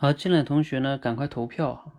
好，进来同学呢，赶快投票。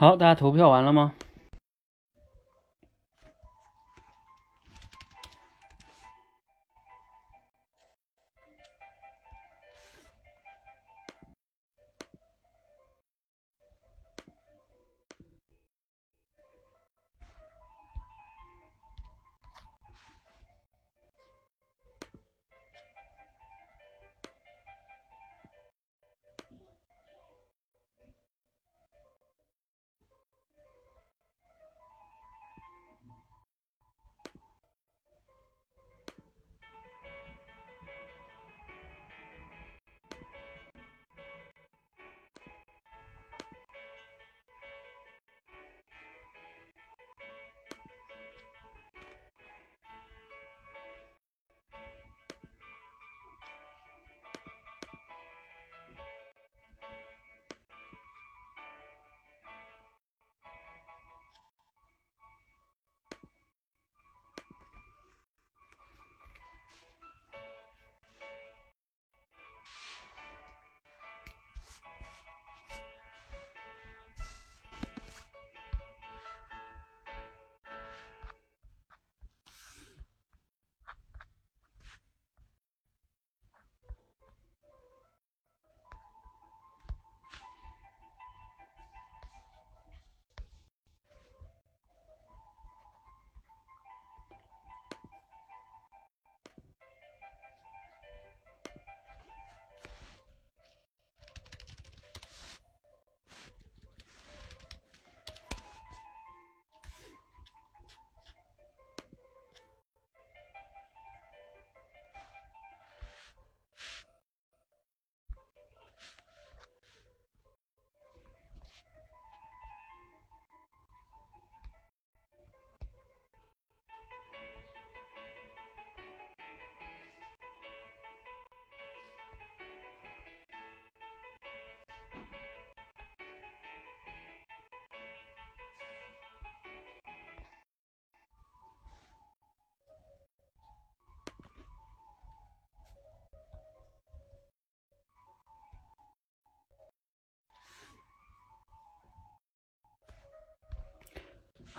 好，大家投票完了吗？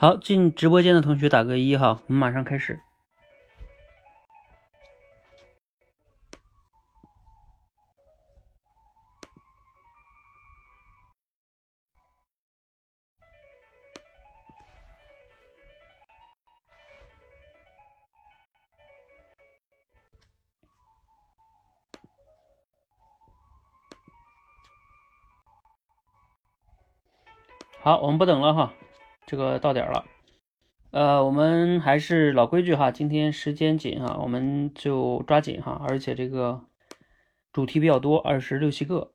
好，进直播间的同学打个一哈，我们马上开始。好，我们不等了哈。这个到点了，呃，我们还是老规矩哈，今天时间紧哈，我们就抓紧哈，而且这个主题比较多，二十六七个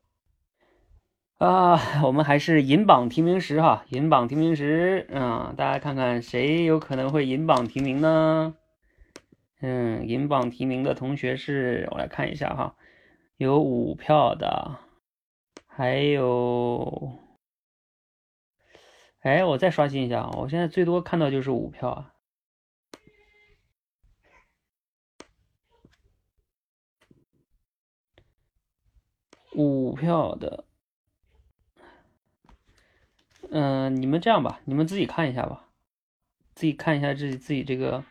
啊，我们还是银榜提名时哈，银榜提名时，嗯，大家看看谁有可能会银榜提名呢？嗯，银榜提名的同学是我来看一下哈，有五票的，还有。哎，我再刷新一下啊！我现在最多看到就是五票啊，五票的。嗯，你们这样吧，你们自己看一下吧，自己看一下自己自己这个。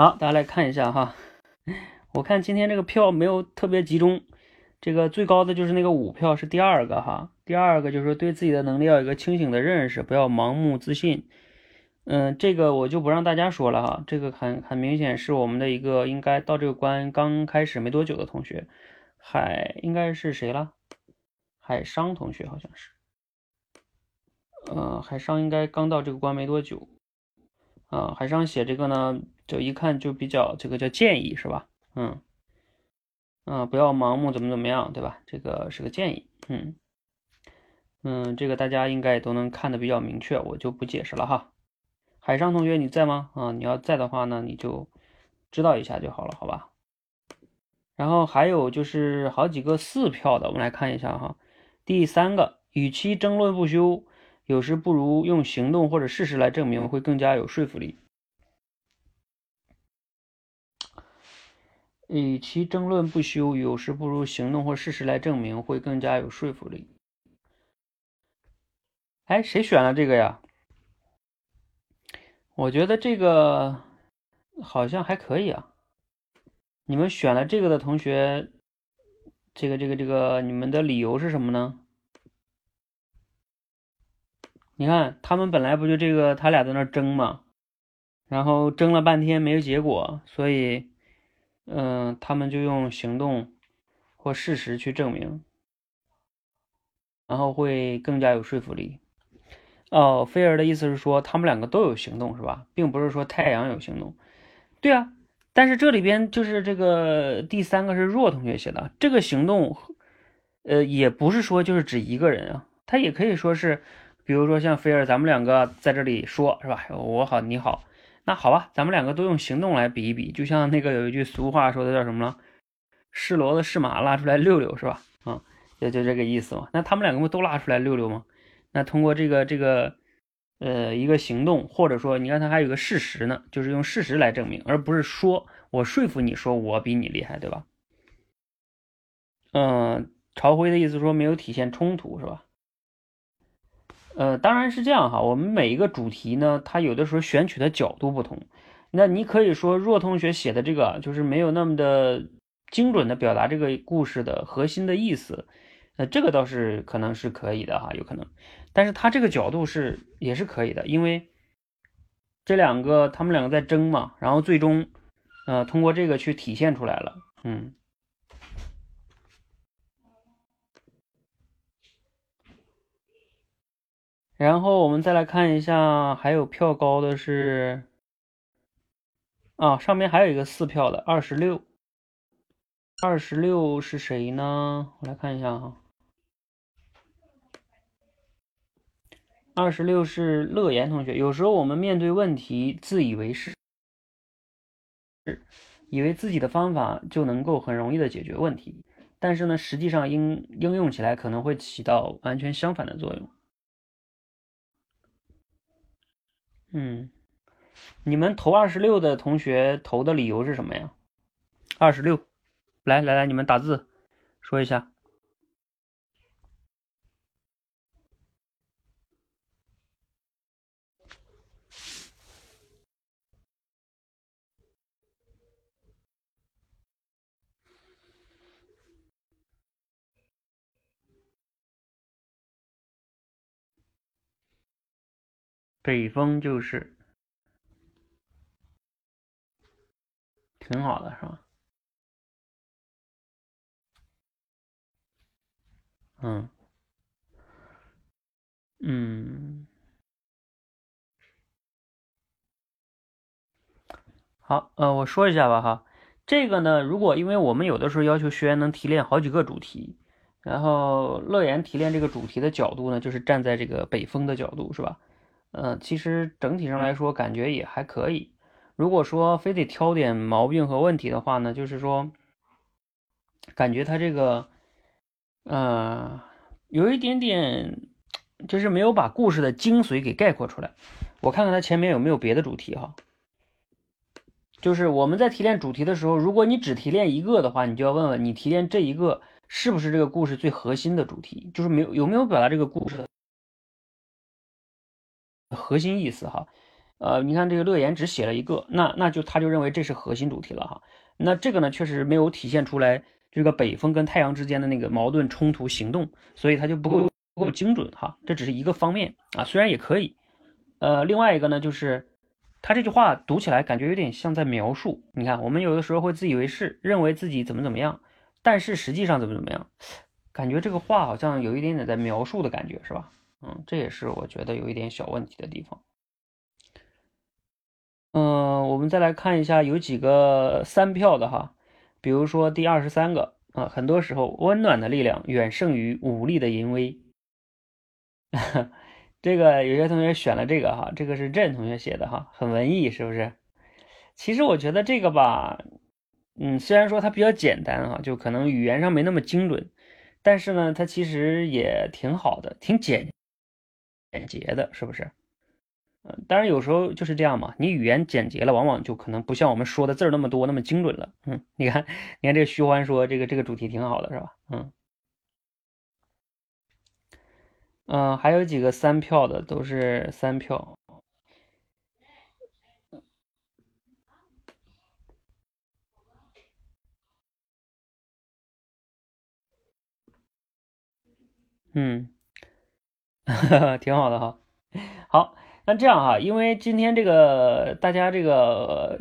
好，大家来看一下哈。我看今天这个票没有特别集中，这个最高的就是那个五票是第二个哈。第二个就是对自己的能力要有一个清醒的认识，不要盲目自信。嗯，这个我就不让大家说了哈。这个很很明显是我们的一个应该到这个关刚开始没多久的同学，海应该是谁了？海商同学好像是。嗯，海商应该刚到这个关没多久。啊，海上写这个呢，就一看就比较这个叫建议是吧？嗯，啊，不要盲目怎么怎么样，对吧？这个是个建议，嗯嗯，这个大家应该都能看得比较明确，我就不解释了哈。海上同学你在吗？啊，你要在的话呢，你就知道一下就好了，好吧？然后还有就是好几个四票的，我们来看一下哈。第三个，与其争论不休，有时不如用行动或者事实来证明，会更加有说服力。与其争论不休，有时不如行动或事实来证明，会更加有说服力。哎，谁选了这个呀？我觉得这个好像还可以啊。你们选了这个的同学，这个这个这个，你们的理由是什么呢？你看，他们本来不就这个，他俩在那争嘛，然后争了半天没有结果，所以，嗯，他们就用行动或事实去证明，然后会更加有说服力。哦，菲儿的意思是说，他们两个都有行动是吧，并不是说太阳有行动。对啊。但是这里边就是这个第三个是若同学写的，这个行动，呃，也不是说就是指一个人啊，他也可以说是，比如说像菲儿，咱们两个在这里说，是吧？我好，你好，那好吧，咱们两个都用行动来比一比，就像那个有一句俗话说的叫什么了？是骡子是马拉出来溜溜，是吧？啊，就就这个意思嘛。那他们两个不都拉出来溜溜吗？那通过这个这个。呃，一个行动，或者说，你看他还有个事实呢，就是用事实来证明，而不是说我说服你说我比你厉害，对吧？嗯，朝晖的意思说没有体现冲突，是吧？呃，当然是这样哈。我们每一个主题呢，它有的时候选取的角度不同。那你可以说若同学写的这个就是没有那么的精准的表达这个故事的核心的意思。那这个倒是可能是可以的哈，有可能，但是他这个角度是也是可以的，因为这两个他们两个在争嘛，然后最终，呃，通过这个去体现出来了，嗯。然后我们再来看一下，还有票高的是，啊，上面还有一个四票的二十六，二十六是谁呢？我来看一下哈。二十六是乐言同学。有时候我们面对问题自以为是，以为自己的方法就能够很容易的解决问题，但是呢，实际上应应用起来可能会起到完全相反的作用。嗯，你们投二十六的同学投的理由是什么呀？二十六，来来来，你们打字说一下。北风就是挺好的，是吧？嗯嗯，好，呃，我说一下吧，哈，这个呢，如果因为我们有的时候要求学员能提炼好几个主题，然后乐言提炼这个主题的角度呢，就是站在这个北风的角度，是吧？嗯，其实整体上来说，感觉也还可以。如果说非得挑点毛病和问题的话呢，就是说，感觉他这个，呃，有一点点，就是没有把故事的精髓给概括出来。我看看他前面有没有别的主题哈。就是我们在提炼主题的时候，如果你只提炼一个的话，你就要问问你提炼这一个是不是这个故事最核心的主题，就是没有有没有表达这个故事的。核心意思哈，呃，你看这个乐言只写了一个，那那就他就认为这是核心主题了哈。那这个呢，确实没有体现出来这个北风跟太阳之间的那个矛盾冲突行动，所以他就不够不够精准哈。这只是一个方面啊，虽然也可以。呃，另外一个呢，就是他这句话读起来感觉有点像在描述。你看，我们有的时候会自以为是，认为自己怎么怎么样，但是实际上怎么怎么样，感觉这个话好像有一点点在描述的感觉，是吧？嗯，这也是我觉得有一点小问题的地方。嗯，我们再来看一下有几个三票的哈，比如说第二十三个啊，很多时候温暖的力量远胜于武力的淫威。这个有些同学选了这个哈，这个是郑同学写的哈，很文艺是不是？其实我觉得这个吧，嗯，虽然说它比较简单哈，就可能语言上没那么精准，但是呢，它其实也挺好的，挺简简洁的，是不是？嗯，当然有时候就是这样嘛。你语言简洁了，往往就可能不像我们说的字儿那么多，那么精准了。嗯，你看，你看这个徐欢说这个这个主题挺好的，是吧？嗯，嗯，还有几个三票的都是三票。嗯，挺好的哈。好。那这样哈，因为今天这个大家这个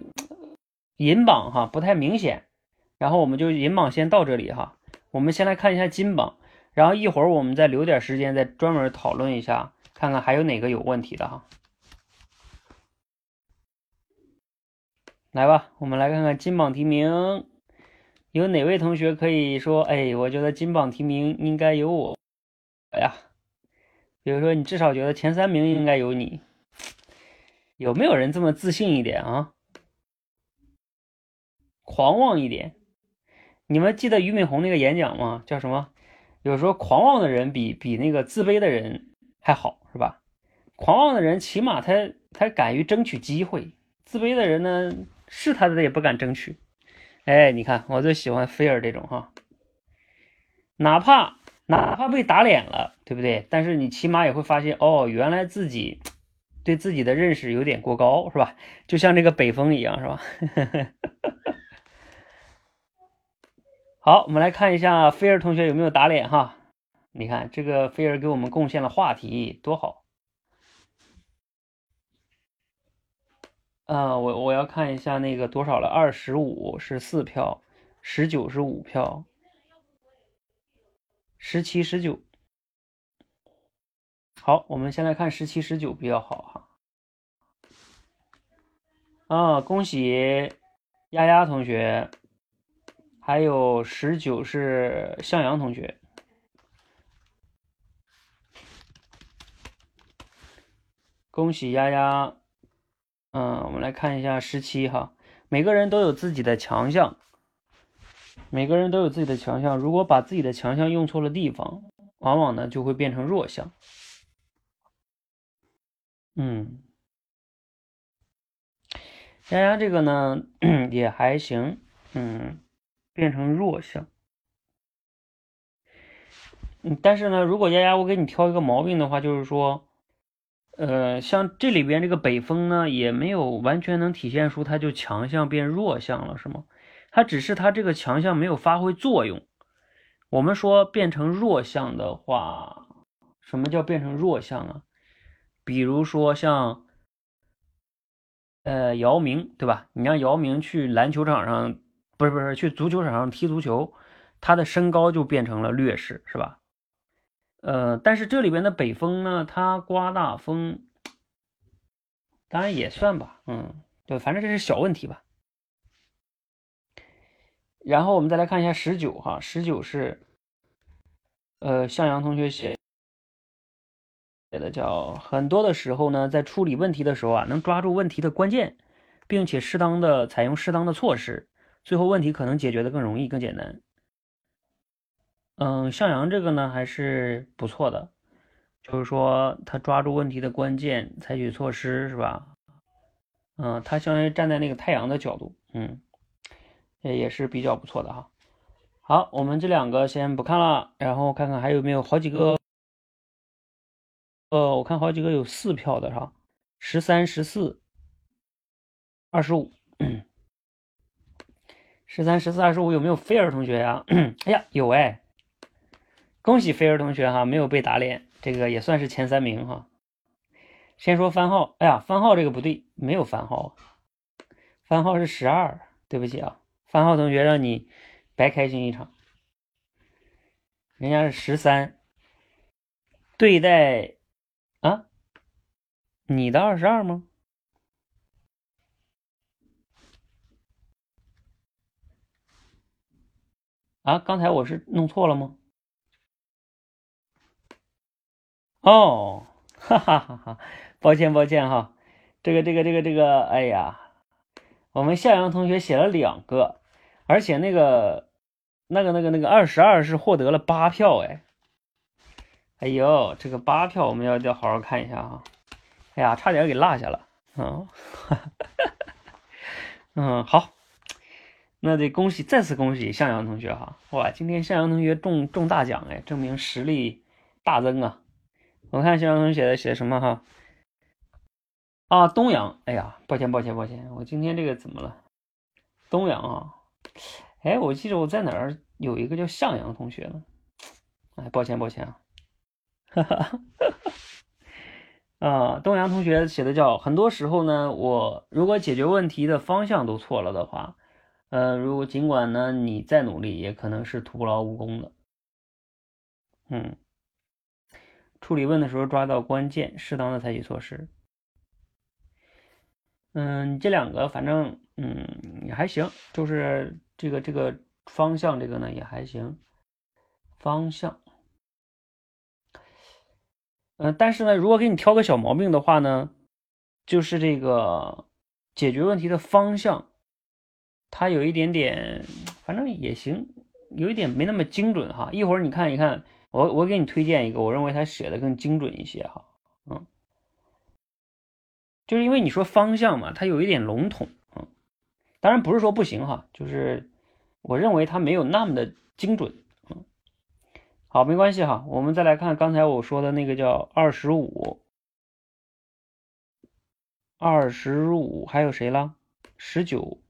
银榜哈不太明显，然后我们就银榜先到这里哈。我们先来看一下金榜，然后一会儿我们再留点时间再专门讨论一下，看看还有哪个有问题的哈。来吧，我们来看看金榜题名，有哪位同学可以说，哎，我觉得金榜题名应该有我哎呀？比如说你至少觉得前三名应该有你。有没有人这么自信一点啊？狂妄一点？你们记得俞敏洪那个演讲吗？叫什么？有时候狂妄的人比比那个自卑的人还好，是吧？狂妄的人起码他他敢于争取机会，自卑的人呢是他的他也不敢争取。哎，你看，我最喜欢菲尔这种哈，哪怕哪怕被打脸了，对不对？但是你起码也会发现，哦，原来自己。对自己的认识有点过高，是吧？就像这个北风一样，是吧？好，我们来看一下菲儿同学有没有打脸哈？你看这个菲儿给我们贡献了话题，多好！啊，我我要看一下那个多少了？二十五是四票，十九是五票，十七十九。好，我们先来看十七、十九比较好哈。啊，恭喜丫丫同学，还有十九是向阳同学。恭喜丫丫。嗯，我们来看一下十七哈。每个人都有自己的强项，每个人都有自己的强项。如果把自己的强项用错了地方，往往呢就会变成弱项。嗯，丫丫这个呢也还行，嗯，变成弱项。嗯，但是呢，如果丫丫我给你挑一个毛病的话，就是说，呃，像这里边这个北风呢，也没有完全能体现出它就强项变弱项了，是吗？它只是它这个强项没有发挥作用。我们说变成弱项的话，什么叫变成弱项啊？比如说像，呃，姚明，对吧？你让姚明去篮球场上，不是不是去足球场上踢足球，他的身高就变成了劣势，是吧？呃，但是这里边的北风呢，它刮大风，当然也算吧，嗯，对，反正这是小问题吧。然后我们再来看一下十九哈，十九是，呃，向阳同学写。写的叫很多的时候呢，在处理问题的时候啊，能抓住问题的关键，并且适当的采用适当的措施，最后问题可能解决的更容易、更简单。嗯，向阳这个呢还是不错的，就是说他抓住问题的关键，采取措施，是吧？嗯，他相当于站在那个太阳的角度，嗯，也也是比较不错的哈。好，我们这两个先不看了，然后看看还有没有好几个。呃，我看好几个有四票的哈，十三、十四、二十五，十三、十四、二十五有没有菲儿同学呀？哎呀，有哎，恭喜菲儿同学哈，没有被打脸，这个也算是前三名哈。先说番号，哎呀，番号这个不对，没有番号，番号是十二，对不起啊，番号同学让你白开心一场，人家是十三，对待。你的二十二吗？啊，刚才我是弄错了吗？哦，哈哈哈哈，抱歉抱歉哈，这个这个这个这个，哎呀，我们向阳同学写了两个，而且那个那个那个那个二十二是获得了八票哎，哎呦，这个八票我们要要好好看一下哈。哎呀，差点给落下了，嗯，嗯，好，那得恭喜再次恭喜向阳同学哈，哇，今天向阳同学中中大奖哎，证明实力大增啊。我看向阳同学写的写什么哈？啊，东阳，哎呀，抱歉抱歉抱歉，我今天这个怎么了？东阳啊，哎，我记得我在哪儿有一个叫向阳同学呢？哎，抱歉抱歉啊，哈哈，啊，东阳同学写的叫，很多时候呢，我如果解决问题的方向都错了的话，呃，如果尽管呢你再努力，也可能是徒劳无功的，嗯。处理问的时候抓到关键，适当的采取措施。嗯，这两个反正嗯也还行，就是这个这个方向这个呢也还行，方向。嗯，但是呢，如果给你挑个小毛病的话呢，就是这个解决问题的方向，它有一点点，反正也行，有一点没那么精准哈。一会儿你看一看。我我给你推荐一个，我认为他写的更精准一些哈，嗯，就是因为你说方向嘛，它有一点笼统，嗯，当然不是说不行哈，就是我认为它没有那么的精准，好，没关系哈，我们再来看刚才我说的那个叫二十五，二十五还有谁了？十九、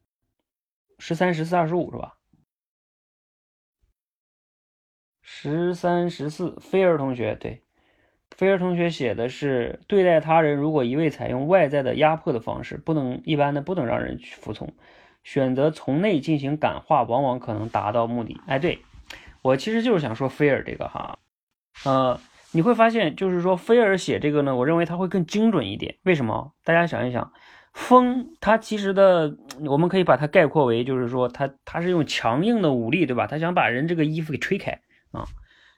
十三、十四、二十五是吧？十三十四，菲儿同学对，菲儿同学写的是对待他人，如果一味采用外在的压迫的方式，不能一般的不能让人去服从，选择从内进行感化，往往可能达到目的。哎，对我其实就是想说菲尔这个哈，呃，你会发现就是说菲尔写这个呢，我认为他会更精准一点。为什么？大家想一想，风它其实的，我们可以把它概括为就是说他他是用强硬的武力，对吧？他想把人这个衣服给吹开。啊，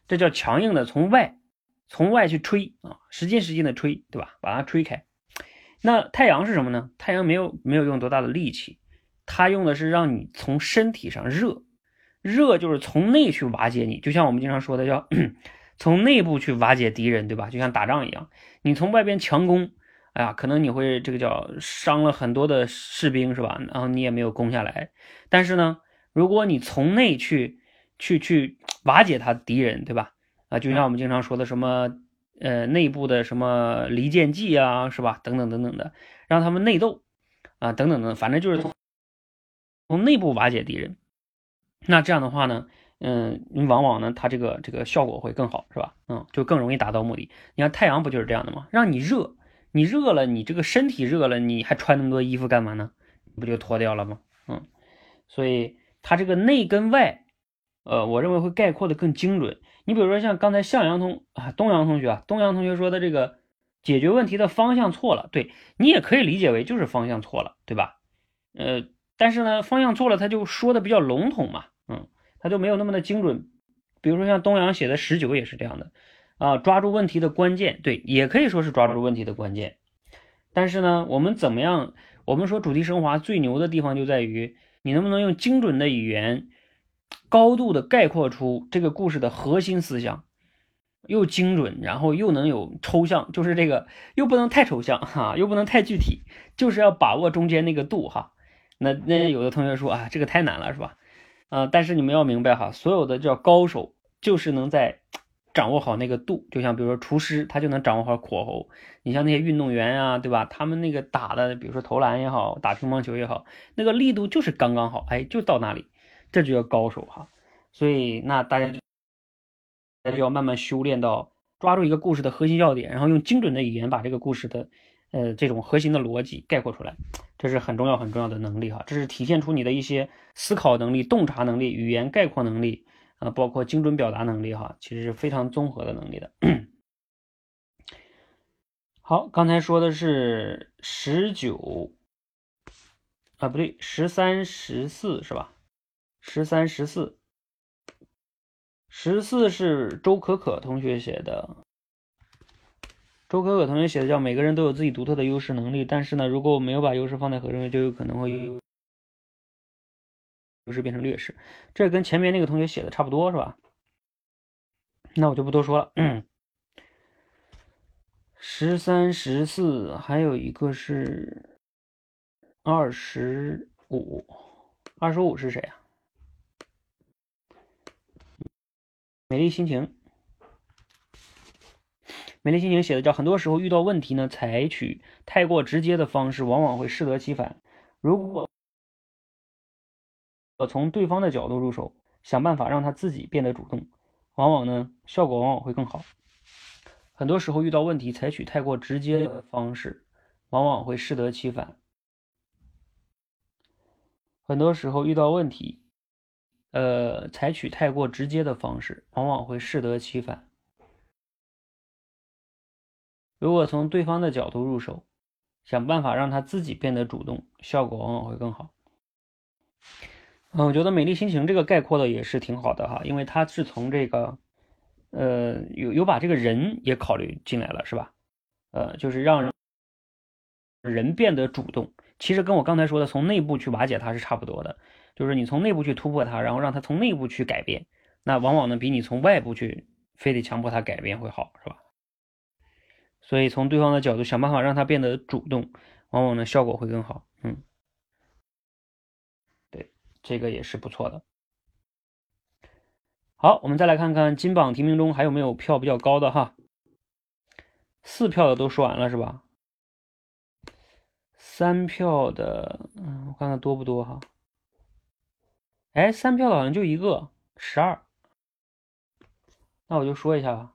这叫强硬的从外，从外去吹啊，使劲使劲的吹，对吧？把它吹开。那太阳是什么呢？太阳没有没有用多大的力气，它用的是让你从身体上热，热就是从内去瓦解你。就像我们经常说的，叫从内部去瓦解敌人，对吧？就像打仗一样，你从外边强攻，哎呀，可能你会这个叫伤了很多的士兵，是吧？然后你也没有攻下来。但是呢，如果你从内去，去去瓦解他敌人，对吧？啊，就像我们经常说的什么，呃，内部的什么离间计啊，是吧？等等等等的，让他们内斗啊，等等等，反正就是从内部瓦解敌人。那这样的话呢，嗯，你往往呢，它这个这个效果会更好，是吧？嗯，就更容易达到目的。你看太阳不就是这样的吗？让你热，你热了，你这个身体热了，你还穿那么多衣服干嘛呢？不就脱掉了吗？嗯，所以它这个内跟外。呃，我认为会概括的更精准。你比如说像刚才向阳同啊东阳同学啊，东阳同学说的这个解决问题的方向错了，对你也可以理解为就是方向错了，对吧？呃，但是呢，方向错了，他就说的比较笼统嘛，嗯，他就没有那么的精准。比如说像东阳写的十九也是这样的啊，抓住问题的关键，对，也可以说是抓住问题的关键。但是呢，我们怎么样？我们说主题升华最牛的地方就在于你能不能用精准的语言。高度的概括出这个故事的核心思想，又精准，然后又能有抽象，就是这个又不能太抽象哈，又不能太具体，就是要把握中间那个度哈。那那有的同学说啊，这个太难了是吧？啊，但是你们要明白哈，所有的叫高手就是能在掌握好那个度，就像比如说厨师，他就能掌握好火候。你像那些运动员啊，对吧？他们那个打的，比如说投篮也好，打乒乓球也好，那个力度就是刚刚好，哎，就到那里。这就叫高手哈，所以那大家就那就要慢慢修炼到抓住一个故事的核心要点，然后用精准的语言把这个故事的呃这种核心的逻辑概括出来，这是很重要很重要的能力哈，这是体现出你的一些思考能力、洞察能力、语言概括能力啊，包括精准表达能力哈，其实是非常综合的能力的。好，刚才说的是十九啊，不对，十三、十四是吧？十三、十四，十四是周可可同学写的。周可可同学写的叫每个人都有自己独特的优势能力，但是呢，如果我没有把优势放在合适，就有可能会优势变成劣势。这跟前面那个同学写的差不多，是吧？那我就不多说了。十三、十四，还有一个是二十五。二十五是谁啊？美丽心情，美丽心情写的叫很多时候遇到问题呢，采取太过直接的方式，往往会适得其反。如果我从对方的角度入手，想办法让他自己变得主动，往往呢效果往往会更好。很多时候遇到问题，采取太过直接的方式，往往会适得其反。很多时候遇到问题，呃，采取太过直接的方式，往往会适得其反。如果从对方的角度入手，想办法让他自己变得主动，效果往往会更好。嗯，我觉得美丽心情这个概括的也是挺好的哈，因为他是从这个，呃，有有把这个人也考虑进来了，是吧？呃，就是让人变得主动。其实跟我刚才说的从内部去瓦解他是差不多的，就是你从内部去突破他，然后让他从内部去改变，那往往呢比你从外部去非得强迫他改变会好，是吧？所以从对方的角度想办法让他变得主动，往往呢效果会更好。嗯，对，这个也是不错的。好，我们再来看看金榜题名中还有没有票比较高的哈，四票的都说完了是吧？三票的，嗯，我看看多不多哈。哎，三票的好像就一个，十二。那我就说一下吧，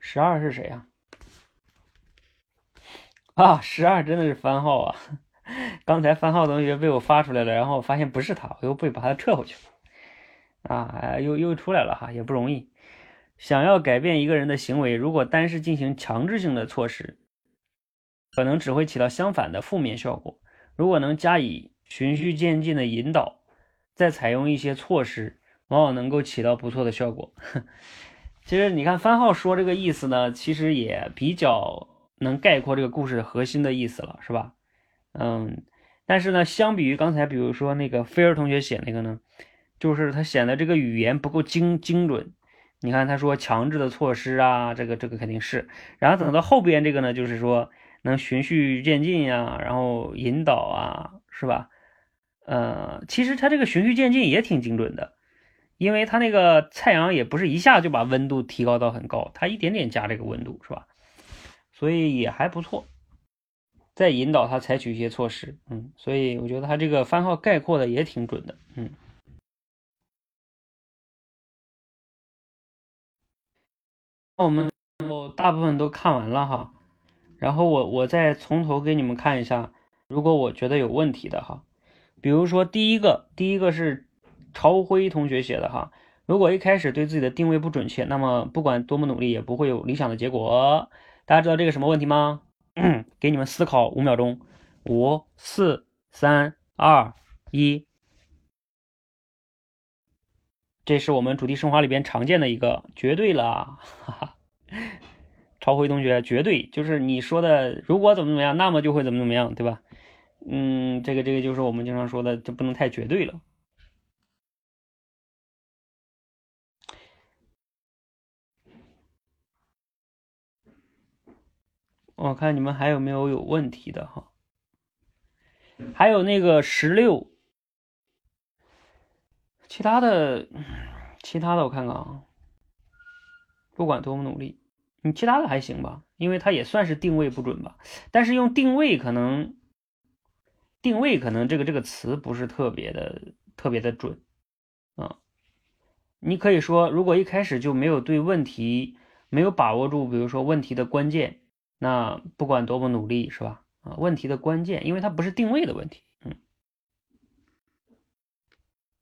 十二是谁呀？啊，十二真的是番号啊！刚才番号同学被我发出来了，然后发现不是他，我又被把他撤回去了。啊，又又出来了哈，也不容易。想要改变一个人的行为，如果单是进行强制性的措施。可能只会起到相反的负面效果。如果能加以循序渐进的引导，再采用一些措施，往往能够起到不错的效果。其实你看番号说这个意思呢，其实也比较能概括这个故事核心的意思了，是吧？嗯，但是呢，相比于刚才，比如说那个菲儿同学写那个呢，就是他显得这个语言不够精精准。你看他说强制的措施啊，这个这个肯定是。然后等到后边这个呢，就是说。能循序渐进呀，然后引导啊，是吧？呃，其实他这个循序渐进也挺精准的，因为他那个太阳也不是一下就把温度提高到很高，他一点点加这个温度，是吧？所以也还不错。再引导他采取一些措施，嗯，所以我觉得他这个番号概括的也挺准的，嗯。那我们我大部分都看完了哈。然后我我再从头给你们看一下，如果我觉得有问题的哈，比如说第一个，第一个是朝晖同学写的哈，如果一开始对自己的定位不准确，那么不管多么努力也不会有理想的结果。大家知道这个什么问题吗？给你们思考五秒钟，五四三二一，这是我们主题升华里边常见的一个绝对了，哈哈。朝晖同学，绝对就是你说的，如果怎么怎么样，那么就会怎么怎么样，对吧？嗯，这个这个就是我们经常说的，就不能太绝对了。我看你们还有没有有问题的哈？还有那个十六，其他的，其他的我看看啊，不管多么努力。你其他的还行吧，因为它也算是定位不准吧。但是用定位可能，定位可能这个这个词不是特别的特别的准啊。你可以说，如果一开始就没有对问题没有把握住，比如说问题的关键，那不管多么努力，是吧？啊，问题的关键，因为它不是定位的问题。嗯。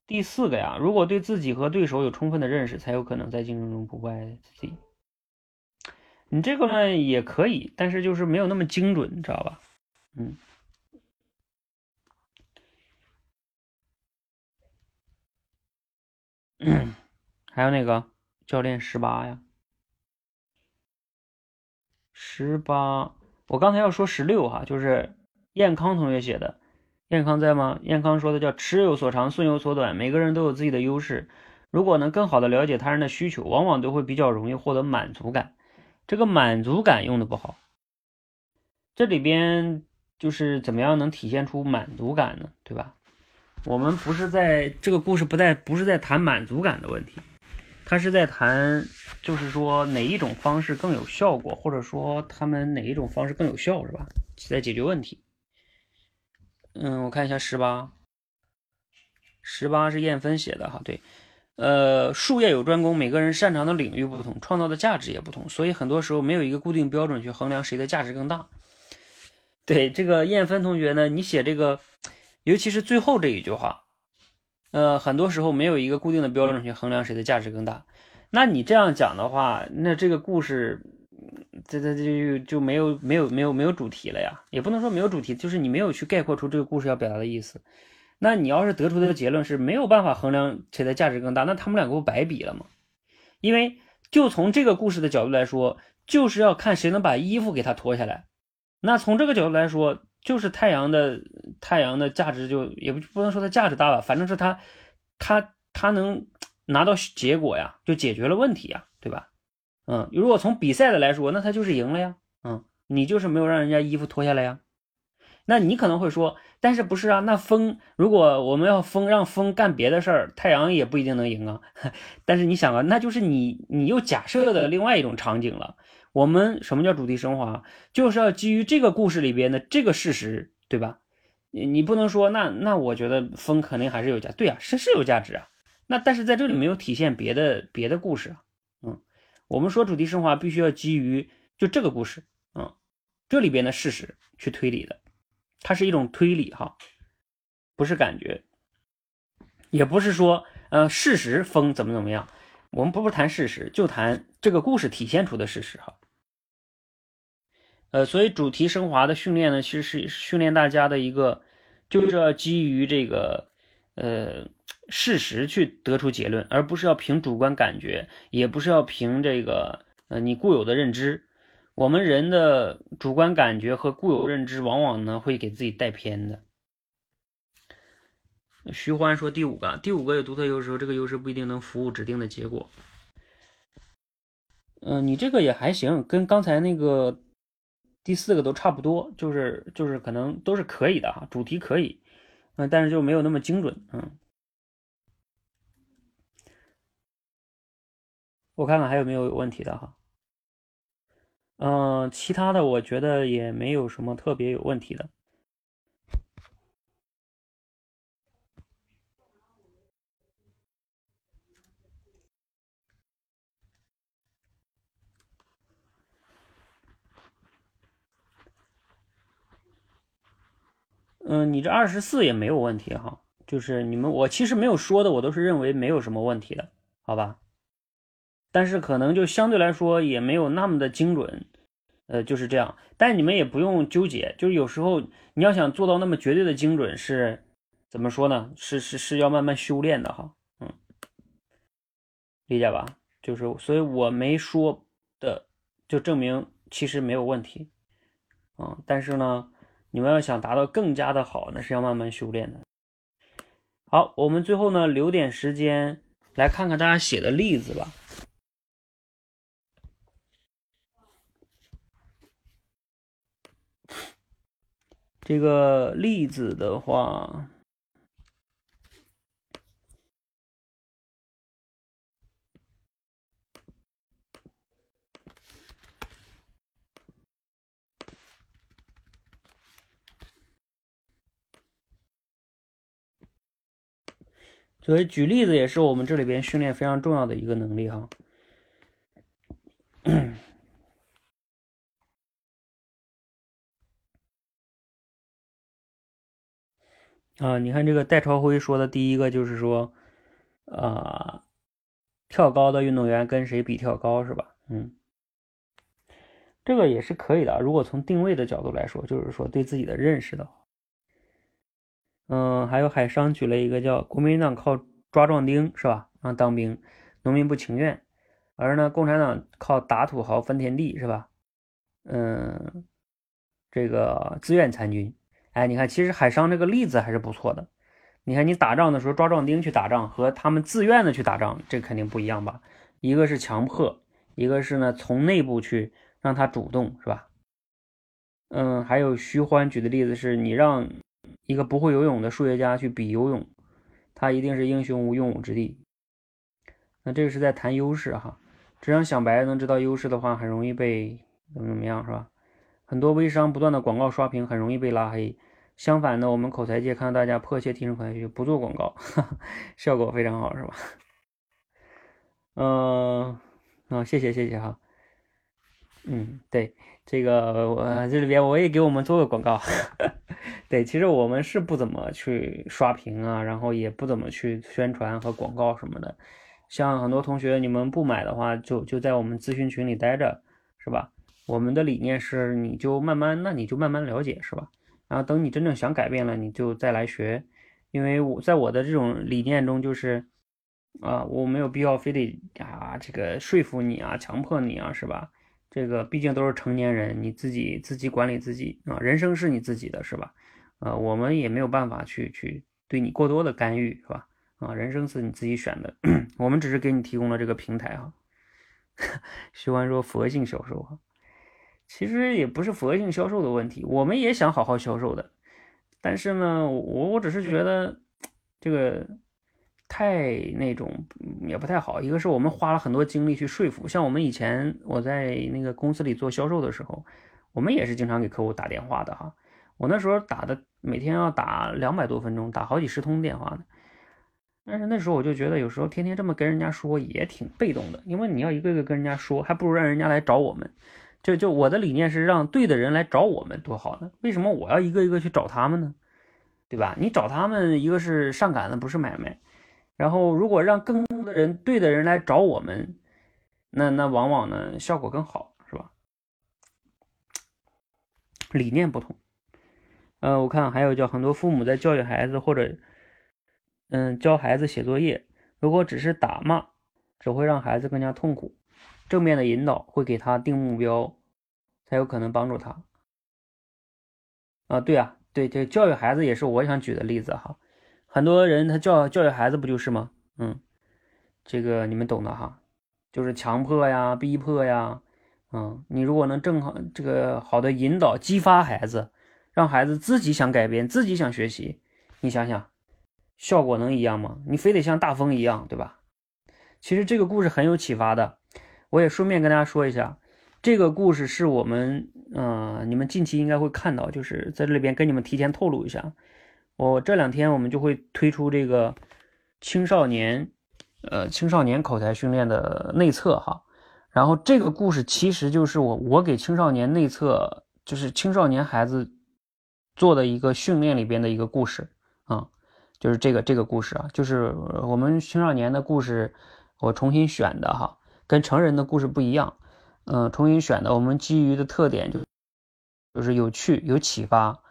第四个呀，如果对自己和对手有充分的认识，才有可能在竞争中不败自己。你这个呢也可以，但是就是没有那么精准，你知道吧？嗯。还有那个教练十八呀，十八，我刚才要说十六哈，就是燕康同学写的。燕康在吗？燕康说的叫“尺有所长，寸有所短”，每个人都有自己的优势。如果能更好的了解他人的需求，往往都会比较容易获得满足感。这个满足感用的不好，这里边就是怎么样能体现出满足感呢？对吧？我们不是在这个故事不在不是在谈满足感的问题。他是在谈，就是说哪一种方式更有效果，或者说他们哪一种方式更有效，是吧？在解决问题。嗯，我看一下十八，十八是燕芬写的哈，对，呃，术业有专攻，每个人擅长的领域不同，创造的价值也不同，所以很多时候没有一个固定标准去衡量谁的价值更大。对这个燕芬同学呢，你写这个，尤其是最后这一句话。呃，很多时候没有一个固定的标准去衡量谁的价值更大。那你这样讲的话，那这个故事，这这这就就没有没有没有没有主题了呀？也不能说没有主题，就是你没有去概括出这个故事要表达的意思。那你要是得出的结论是没有办法衡量谁的价值更大，那他们两个不白比了吗？因为就从这个故事的角度来说，就是要看谁能把衣服给他脱下来。那从这个角度来说。就是太阳的太阳的价值就也不不能说它价值大吧，反正是它它它能拿到结果呀，就解决了问题呀，对吧？嗯，如果从比赛的来说，那他就是赢了呀。嗯，你就是没有让人家衣服脱下来呀。那你可能会说，但是不是啊？那风如果我们要风让风干别的事儿，太阳也不一定能赢啊。但是你想啊，那就是你你又假设的另外一种场景了。我们什么叫主题升华？就是要基于这个故事里边的这个事实，对吧？你你不能说那那我觉得风肯定还是有价，对啊，是是有价值啊。那但是在这里没有体现别的别的故事啊。嗯，我们说主题升华必须要基于就这个故事，嗯，这里边的事实去推理的，它是一种推理哈，不是感觉，也不是说呃事实风怎么怎么样，我们不是谈事实，就谈这个故事体现出的事实哈。呃，所以主题升华的训练呢，其实是训练大家的一个，就是要基于这个呃事实去得出结论，而不是要凭主观感觉，也不是要凭这个呃你固有的认知。我们人的主观感觉和固有认知，往往呢会给自己带偏的。徐欢说第五个，第五个有独特优势，这个优势不一定能服务指定的结果。嗯，你这个也还行，跟刚才那个。第四个都差不多，就是就是可能都是可以的哈，主题可以，嗯，但是就没有那么精准，嗯。我看看还有没有有问题的哈，嗯，其他的我觉得也没有什么特别有问题的。嗯，你这二十四也没有问题哈，就是你们我其实没有说的，我都是认为没有什么问题的，好吧？但是可能就相对来说也没有那么的精准，呃，就是这样。但你们也不用纠结，就是有时候你要想做到那么绝对的精准，是怎么说呢？是是是要慢慢修炼的哈，嗯，理解吧？就是所以我没说的，就证明其实没有问题，嗯，但是呢。你们要想达到更加的好，那是要慢慢修炼的。好，我们最后呢留点时间来看看大家写的例子吧。这个例子的话。所以举例子也是我们这里边训练非常重要的一个能力哈。啊，你看这个戴朝辉说的第一个就是说，啊，跳高的运动员跟谁比跳高是吧？嗯，这个也是可以的。如果从定位的角度来说，就是说对自己的认识的话。嗯，还有海商举了一个叫国民党靠抓壮丁是吧？啊，当兵，农民不情愿，而呢，共产党靠打土豪分田地，是吧？嗯，这个自愿参军。哎，你看，其实海商这个例子还是不错的。你看，你打仗的时候抓壮丁去打仗，和他们自愿的去打仗，这肯定不一样吧？一个是强迫，一个是呢从内部去让他主动，是吧？嗯，还有徐欢举的例子是，你让一个不会游泳的数学家去比游泳，他一定是英雄无用武之地。那这个是在谈优势哈，只想想白能知道优势的话，很容易被怎么怎么样，是吧？很多微商不断的广告刷屏，很容易被拉黑。相反呢，我们口才界看到大家迫切提升口才就不做广告，效果非常好，是吧？嗯，啊，谢谢谢谢哈。嗯，对，这个我这里边我也给我们做个广告。对，其实我们是不怎么去刷屏啊，然后也不怎么去宣传和广告什么的。像很多同学你们不买的话，就就在我们咨询群里待着，是吧？我们的理念是，你就慢慢，那你就慢慢了解，是吧？然后等你真正想改变了，你就再来学。因为我在我的这种理念中，就是啊，我没有必要非得啊这个说服你啊，强迫你啊，是吧？这个毕竟都是成年人，你自己自己管理自己啊，人生是你自己的，是吧？呃，我们也没有办法去去对你过多的干预，是吧？啊，人生是你自己选的，我们只是给你提供了这个平台哈。徐欢说佛性销售哈。其实也不是佛性销售的问题，我们也想好好销售的，但是呢，我我只是觉得这个太那种也不太好。一个是我们花了很多精力去说服，像我们以前我在那个公司里做销售的时候，我们也是经常给客户打电话的哈。我那时候打的每天要打两百多分钟，打好几十通电话呢。但是那时候我就觉得，有时候天天这么跟人家说也挺被动的，因为你要一个个跟人家说，还不如让人家来找我们。就就我的理念是让对的人来找我们多好呢？为什么我要一个一个去找他们呢？对吧？你找他们，一个是上赶的不是买卖，然后如果让更多的人对的人来找我们，那那往往呢效果更好，是吧？理念不同。呃，我看还有叫很多父母在教育孩子或者嗯教孩子写作业，如果只是打骂，只会让孩子更加痛苦。正面的引导会给他定目标，才有可能帮助他。啊，对啊，对对，教育孩子也是我想举的例子哈。很多人他教教育孩子不就是吗？嗯，这个你们懂的哈，就是强迫呀、逼迫呀。嗯，你如果能正好这个好的引导、激发孩子，让孩子自己想改变、自己想学习，你想想，效果能一样吗？你非得像大风一样，对吧？其实这个故事很有启发的。我也顺便跟大家说一下，这个故事是我们，嗯，你们近期应该会看到，就是在这里边跟你们提前透露一下，我这两天我们就会推出这个青少年，呃，青少年口才训练的内测哈。然后这个故事其实就是我我给青少年内测，就是青少年孩子做的一个训练里边的一个故事啊，就是这个这个故事啊，就是我们青少年的故事，我重新选的哈。跟成人的故事不一样，嗯，重新选的，我们基于的特点就就是有趣、有启发，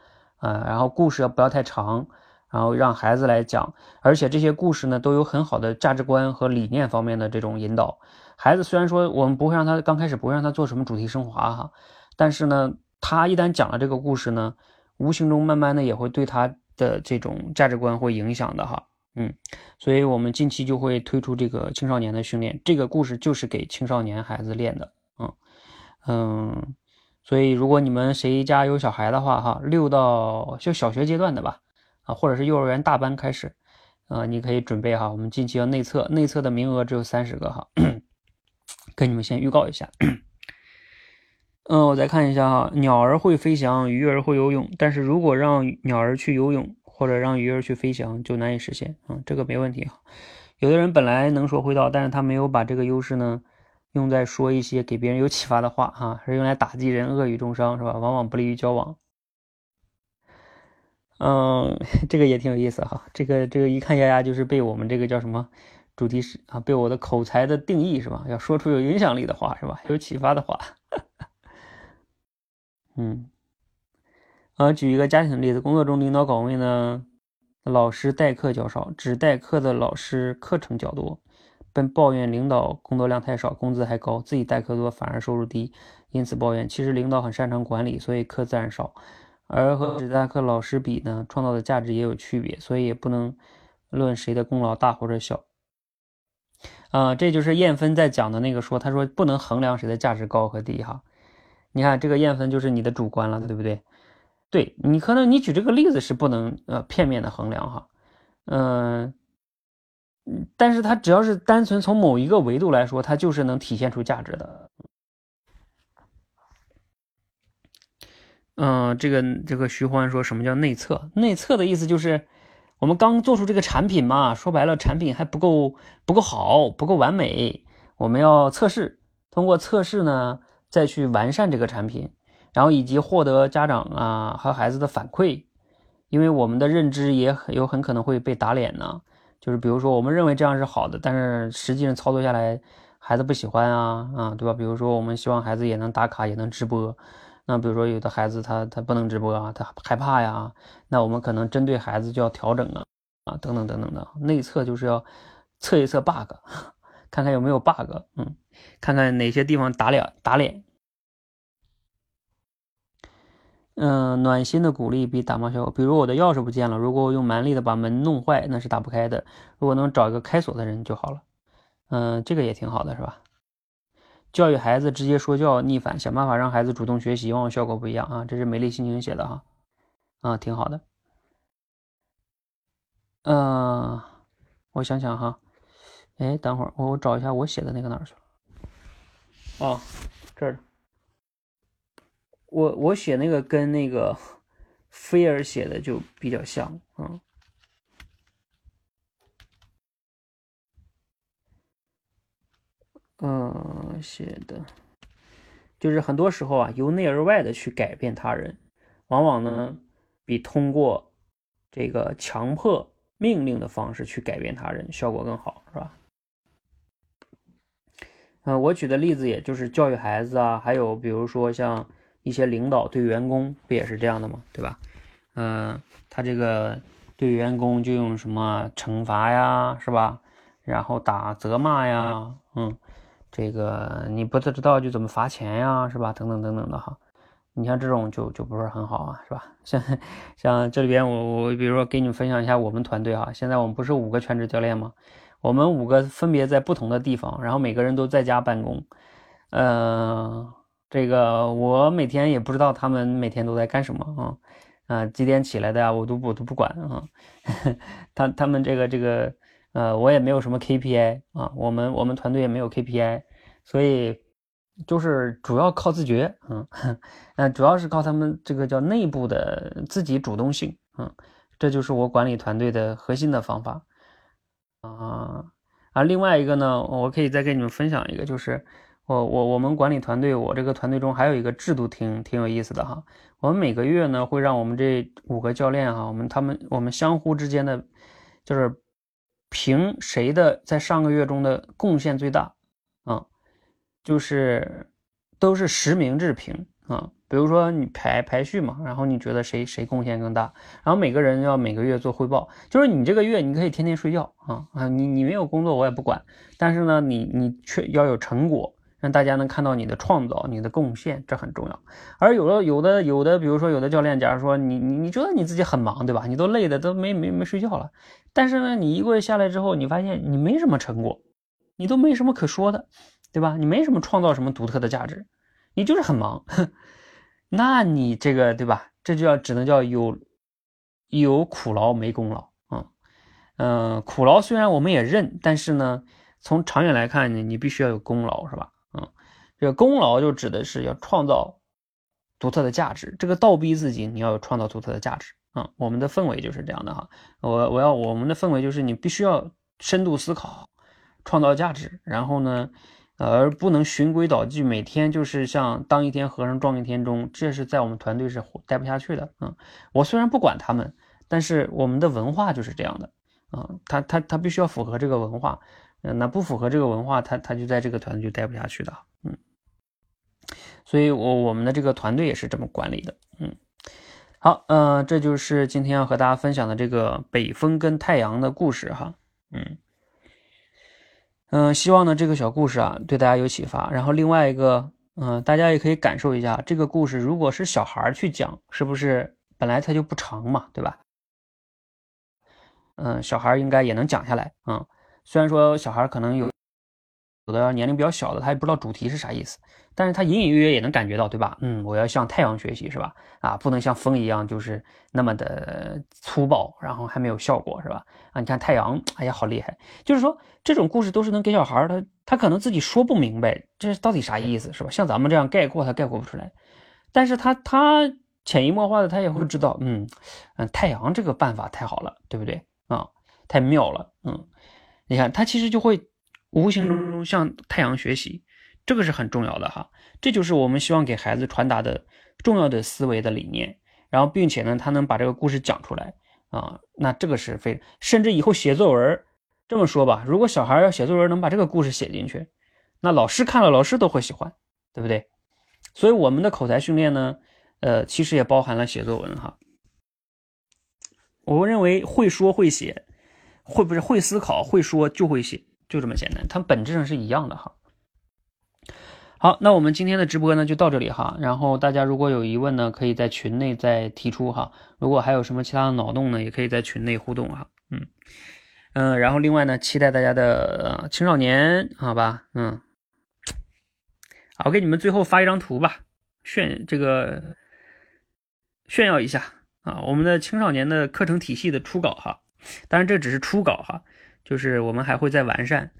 嗯，然后故事要不要太长，然后让孩子来讲，而且这些故事呢都有很好的价值观和理念方面的这种引导。孩子虽然说我们不会让他刚开始不会让他做什么主题升华哈，但是呢，他一旦讲了这个故事呢，无形中慢慢的也会对他的这种价值观会影响的哈。嗯，所以我们近期就会推出这个青少年的训练，这个故事就是给青少年孩子练的。嗯嗯，所以如果你们谁家有小孩的话，哈，六到就小学阶段的吧，啊，或者是幼儿园大班开始，啊，你可以准备哈，我们近期要内测，内测的名额只有三十个哈，跟你们先预告一下。嗯，我再看一下哈，鸟儿会飞翔，鱼儿会游泳，但是如果让鸟儿去游泳。或者让鱼儿去飞翔就难以实现啊，这个没问题哈。有的人本来能说会道，但是他没有把这个优势呢用在说一些给别人有启发的话哈，是用来打击人、恶语重伤是吧？往往不利于交往。嗯，这个也挺有意思哈。这个这个一看丫丫就是被我们这个叫什么主题是啊，被我的口才的定义是吧？要说出有影响力的话是吧？有启发的话。嗯。呃，举一个家庭的例子，工作中领导岗位呢，老师代课较少，只代课的老师课程较多，奔抱怨领导工作量太少，工资还高，自己代课多反而收入低，因此抱怨。其实领导很擅长管理，所以课自然少。而和只代课老师比呢，创造的价值也有区别，所以也不能论谁的功劳大或者小。啊，这就是燕芬在讲的那个说，他说不能衡量谁的价值高和低哈。你看这个燕芬就是你的主观了，对不对？对你可能你举这个例子是不能呃片面的衡量哈，嗯。但是它只要是单纯从某一个维度来说，它就是能体现出价值的。嗯，这个这个徐欢说什么叫内测？内测的意思就是我们刚做出这个产品嘛，说白了产品还不够不够好，不够完美，我们要测试，通过测试呢再去完善这个产品，然后以及获得家长啊和孩子的反馈，因为我们的认知也有很可能会被打脸呢。就是比如说，我们认为这样是好的，但是实际上操作下来，孩子不喜欢啊啊，对吧？比如说，我们希望孩子也能打卡，也能直播。那比如说，有的孩子他他不能直播啊，他害怕呀。那我们可能针对孩子就要调整啊啊，等等等等的。内测就是要测一测 bug，看看有没有 bug，嗯，看看哪些地方打脸打脸。嗯，暖心的鼓励比打骂效果。比如我的钥匙不见了，如果我用蛮力的把门弄坏，那是打不开的。如果能找一个开锁的人就好了。嗯，这个也挺好的，是吧？教育孩子直接说教逆反，想办法让孩子主动学习，往往效果不一样啊。这是美丽心情写的哈，啊，挺好的。嗯，我想想哈，哎，等会儿我我找一下我写的那个哪儿去了？哦，这儿。我我写那个跟那个菲尔写的就比较像，嗯，嗯，写的就是很多时候啊，由内而外的去改变他人，往往呢比通过这个强迫命令的方式去改变他人效果更好，是吧？嗯，我举的例子也就是教育孩子啊，还有比如说像。一些领导对员工不也是这样的吗？对吧？嗯，他这个对员工就用什么惩罚呀，是吧？然后打责骂呀，嗯，这个你不知道就怎么罚钱呀，是吧？等等等等的哈。你像这种就就不是很好啊，是吧？像像这里边我我比如说给你们分享一下我们团队哈，现在我们不是五个全职教练吗？我们五个分别在不同的地方，然后每个人都在家办公，嗯。这个我每天也不知道他们每天都在干什么啊，啊几点起来的呀，我都我都不管啊。他他们这个这个呃，我也没有什么 KPI 啊，我们我们团队也没有 KPI，所以就是主要靠自觉，嗯，嗯，主要是靠他们这个叫内部的自己主动性，嗯，这就是我管理团队的核心的方法啊啊。另外一个呢，我可以再跟你们分享一个，就是。我我我们管理团队，我这个团队中还有一个制度挺挺有意思的哈。我们每个月呢会让我们这五个教练哈，我们他们我们相互之间的，就是评谁的在上个月中的贡献最大啊，就是都是实名制评啊。比如说你排排序嘛，然后你觉得谁谁贡献更大，然后每个人要每个月做汇报，就是你这个月你可以天天睡觉啊啊，你你没有工作我也不管，但是呢你你却要有成果。让大家能看到你的创造、你的贡献，这很重要。而有的、有的、有的，比如说有的教练，假如说你、你、你觉得你自己很忙，对吧？你都累的都没没没睡觉了。但是呢，你一个月下来之后，你发现你没什么成果，你都没什么可说的，对吧？你没什么创造什么独特的价值，你就是很忙。那你这个，对吧？这就要只能叫有有苦劳没功劳啊。嗯，苦劳虽然我们也认，但是呢，从长远来看呢，你必须要有功劳，是吧？这个功劳就指的是要创造独特的价值，这个倒逼自己，你要有创造独特的价值啊。我们的氛围就是这样的哈，我我要我们的氛围就是你必须要深度思考，创造价值，然后呢，而不能循规蹈矩，每天就是像当一天和尚撞一天钟，这是在我们团队是待不下去的啊。我虽然不管他们，但是我们的文化就是这样的啊，他他他必须要符合这个文化。嗯，那不符合这个文化，他他就在这个团队就待不下去的。嗯，所以我我们的这个团队也是这么管理的。嗯，好，呃，这就是今天要和大家分享的这个北风跟太阳的故事哈。嗯，嗯，希望呢这个小故事啊对大家有启发。然后另外一个，嗯，大家也可以感受一下这个故事，如果是小孩去讲，是不是本来它就不长嘛，对吧？嗯，小孩应该也能讲下来啊。虽然说小孩可能有有的年龄比较小的，他也不知道主题是啥意思。但是他隐隐约约也能感觉到，对吧？嗯，我要向太阳学习，是吧？啊，不能像风一样，就是那么的粗暴，然后还没有效果，是吧？啊，你看太阳，哎呀，好厉害！就是说，这种故事都是能给小孩儿他他可能自己说不明白，这到底啥意思，是吧？像咱们这样概括，他概括不出来。但是他他潜移默化的，他也会知道，嗯嗯，太阳这个办法太好了，对不对？啊，太妙了，嗯，你看他其实就会无形中向太阳学习。这个是很重要的哈，这就是我们希望给孩子传达的重要的思维的理念。然后，并且呢，他能把这个故事讲出来啊，那这个是非，甚至以后写作文，这么说吧，如果小孩要写作文能把这个故事写进去，那老师看了，老师都会喜欢，对不对？所以我们的口才训练呢，呃，其实也包含了写作文哈。我认为会说会写，会不是会思考会说就会写，就这么简单，它本质上是一样的哈。好，那我们今天的直播呢就到这里哈。然后大家如果有疑问呢，可以在群内再提出哈。如果还有什么其他的脑洞呢，也可以在群内互动哈。嗯嗯，然后另外呢，期待大家的青少年，好吧？嗯，好，给你们最后发一张图吧，炫这个炫耀一下啊，我们的青少年的课程体系的初稿哈。当然这只是初稿哈，就是我们还会再完善。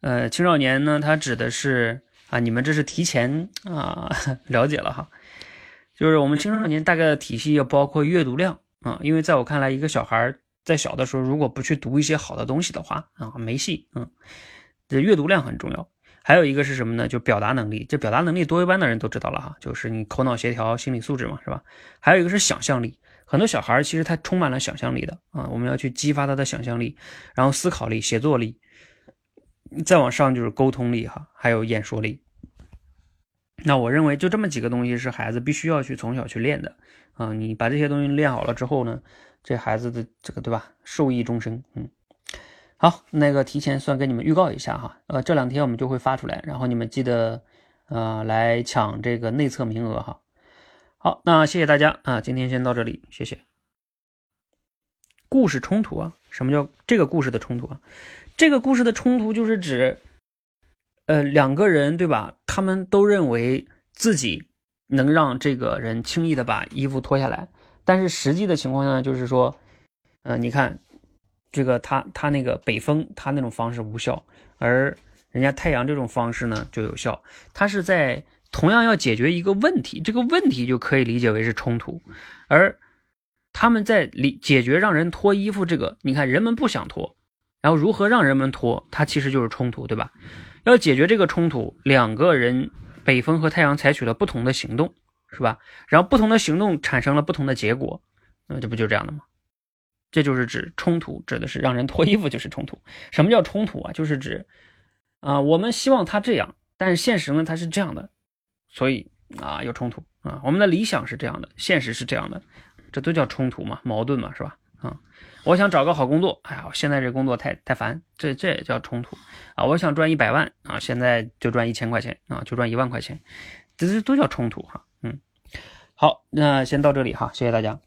呃，青少年呢，它指的是。啊，你们这是提前啊 了解了哈，就是我们青少年大概的体系要包括阅读量啊，因为在我看来，一个小孩在小的时候如果不去读一些好的东西的话啊，没戏，嗯，这阅读量很重要。还有一个是什么呢？就表达能力，这表达能力多一般的人都知道了哈，就是你头脑协调、心理素质嘛，是吧？还有一个是想象力，很多小孩其实他充满了想象力的啊，我们要去激发他的想象力，然后思考力、写作力。再往上就是沟通力哈，还有演说力。那我认为就这么几个东西是孩子必须要去从小去练的啊。你把这些东西练好了之后呢，这孩子的这个对吧，受益终生。嗯，好，那个提前算给你们预告一下哈，呃，这两天我们就会发出来，然后你们记得呃来抢这个内测名额哈。好，那谢谢大家啊，今天先到这里，谢谢。故事冲突啊？什么叫这个故事的冲突啊？这个故事的冲突就是指，呃，两个人对吧？他们都认为自己能让这个人轻易的把衣服脱下来，但是实际的情况下就是说，呃，你看，这个他他那个北风他那种方式无效，而人家太阳这种方式呢就有效。他是在同样要解决一个问题，这个问题就可以理解为是冲突，而他们在理解决让人脱衣服这个，你看人们不想脱。然后如何让人们脱？它其实就是冲突，对吧？要解决这个冲突，两个人北风和太阳采取了不同的行动，是吧？然后不同的行动产生了不同的结果，那这不就这样的吗？这就是指冲突，指的是让人脱衣服就是冲突。什么叫冲突啊？就是指啊，我们希望他这样，但是现实呢他是这样的，所以啊有冲突啊。我们的理想是这样的，现实是这样的，这都叫冲突嘛，矛盾嘛，是吧？啊。我想找个好工作，哎呀，我现在这工作太太烦，这这也叫冲突啊！我想赚一百万啊，现在就赚一千块钱啊，就赚一万块钱，这这都叫冲突哈。嗯，好，那先到这里哈，谢谢大家。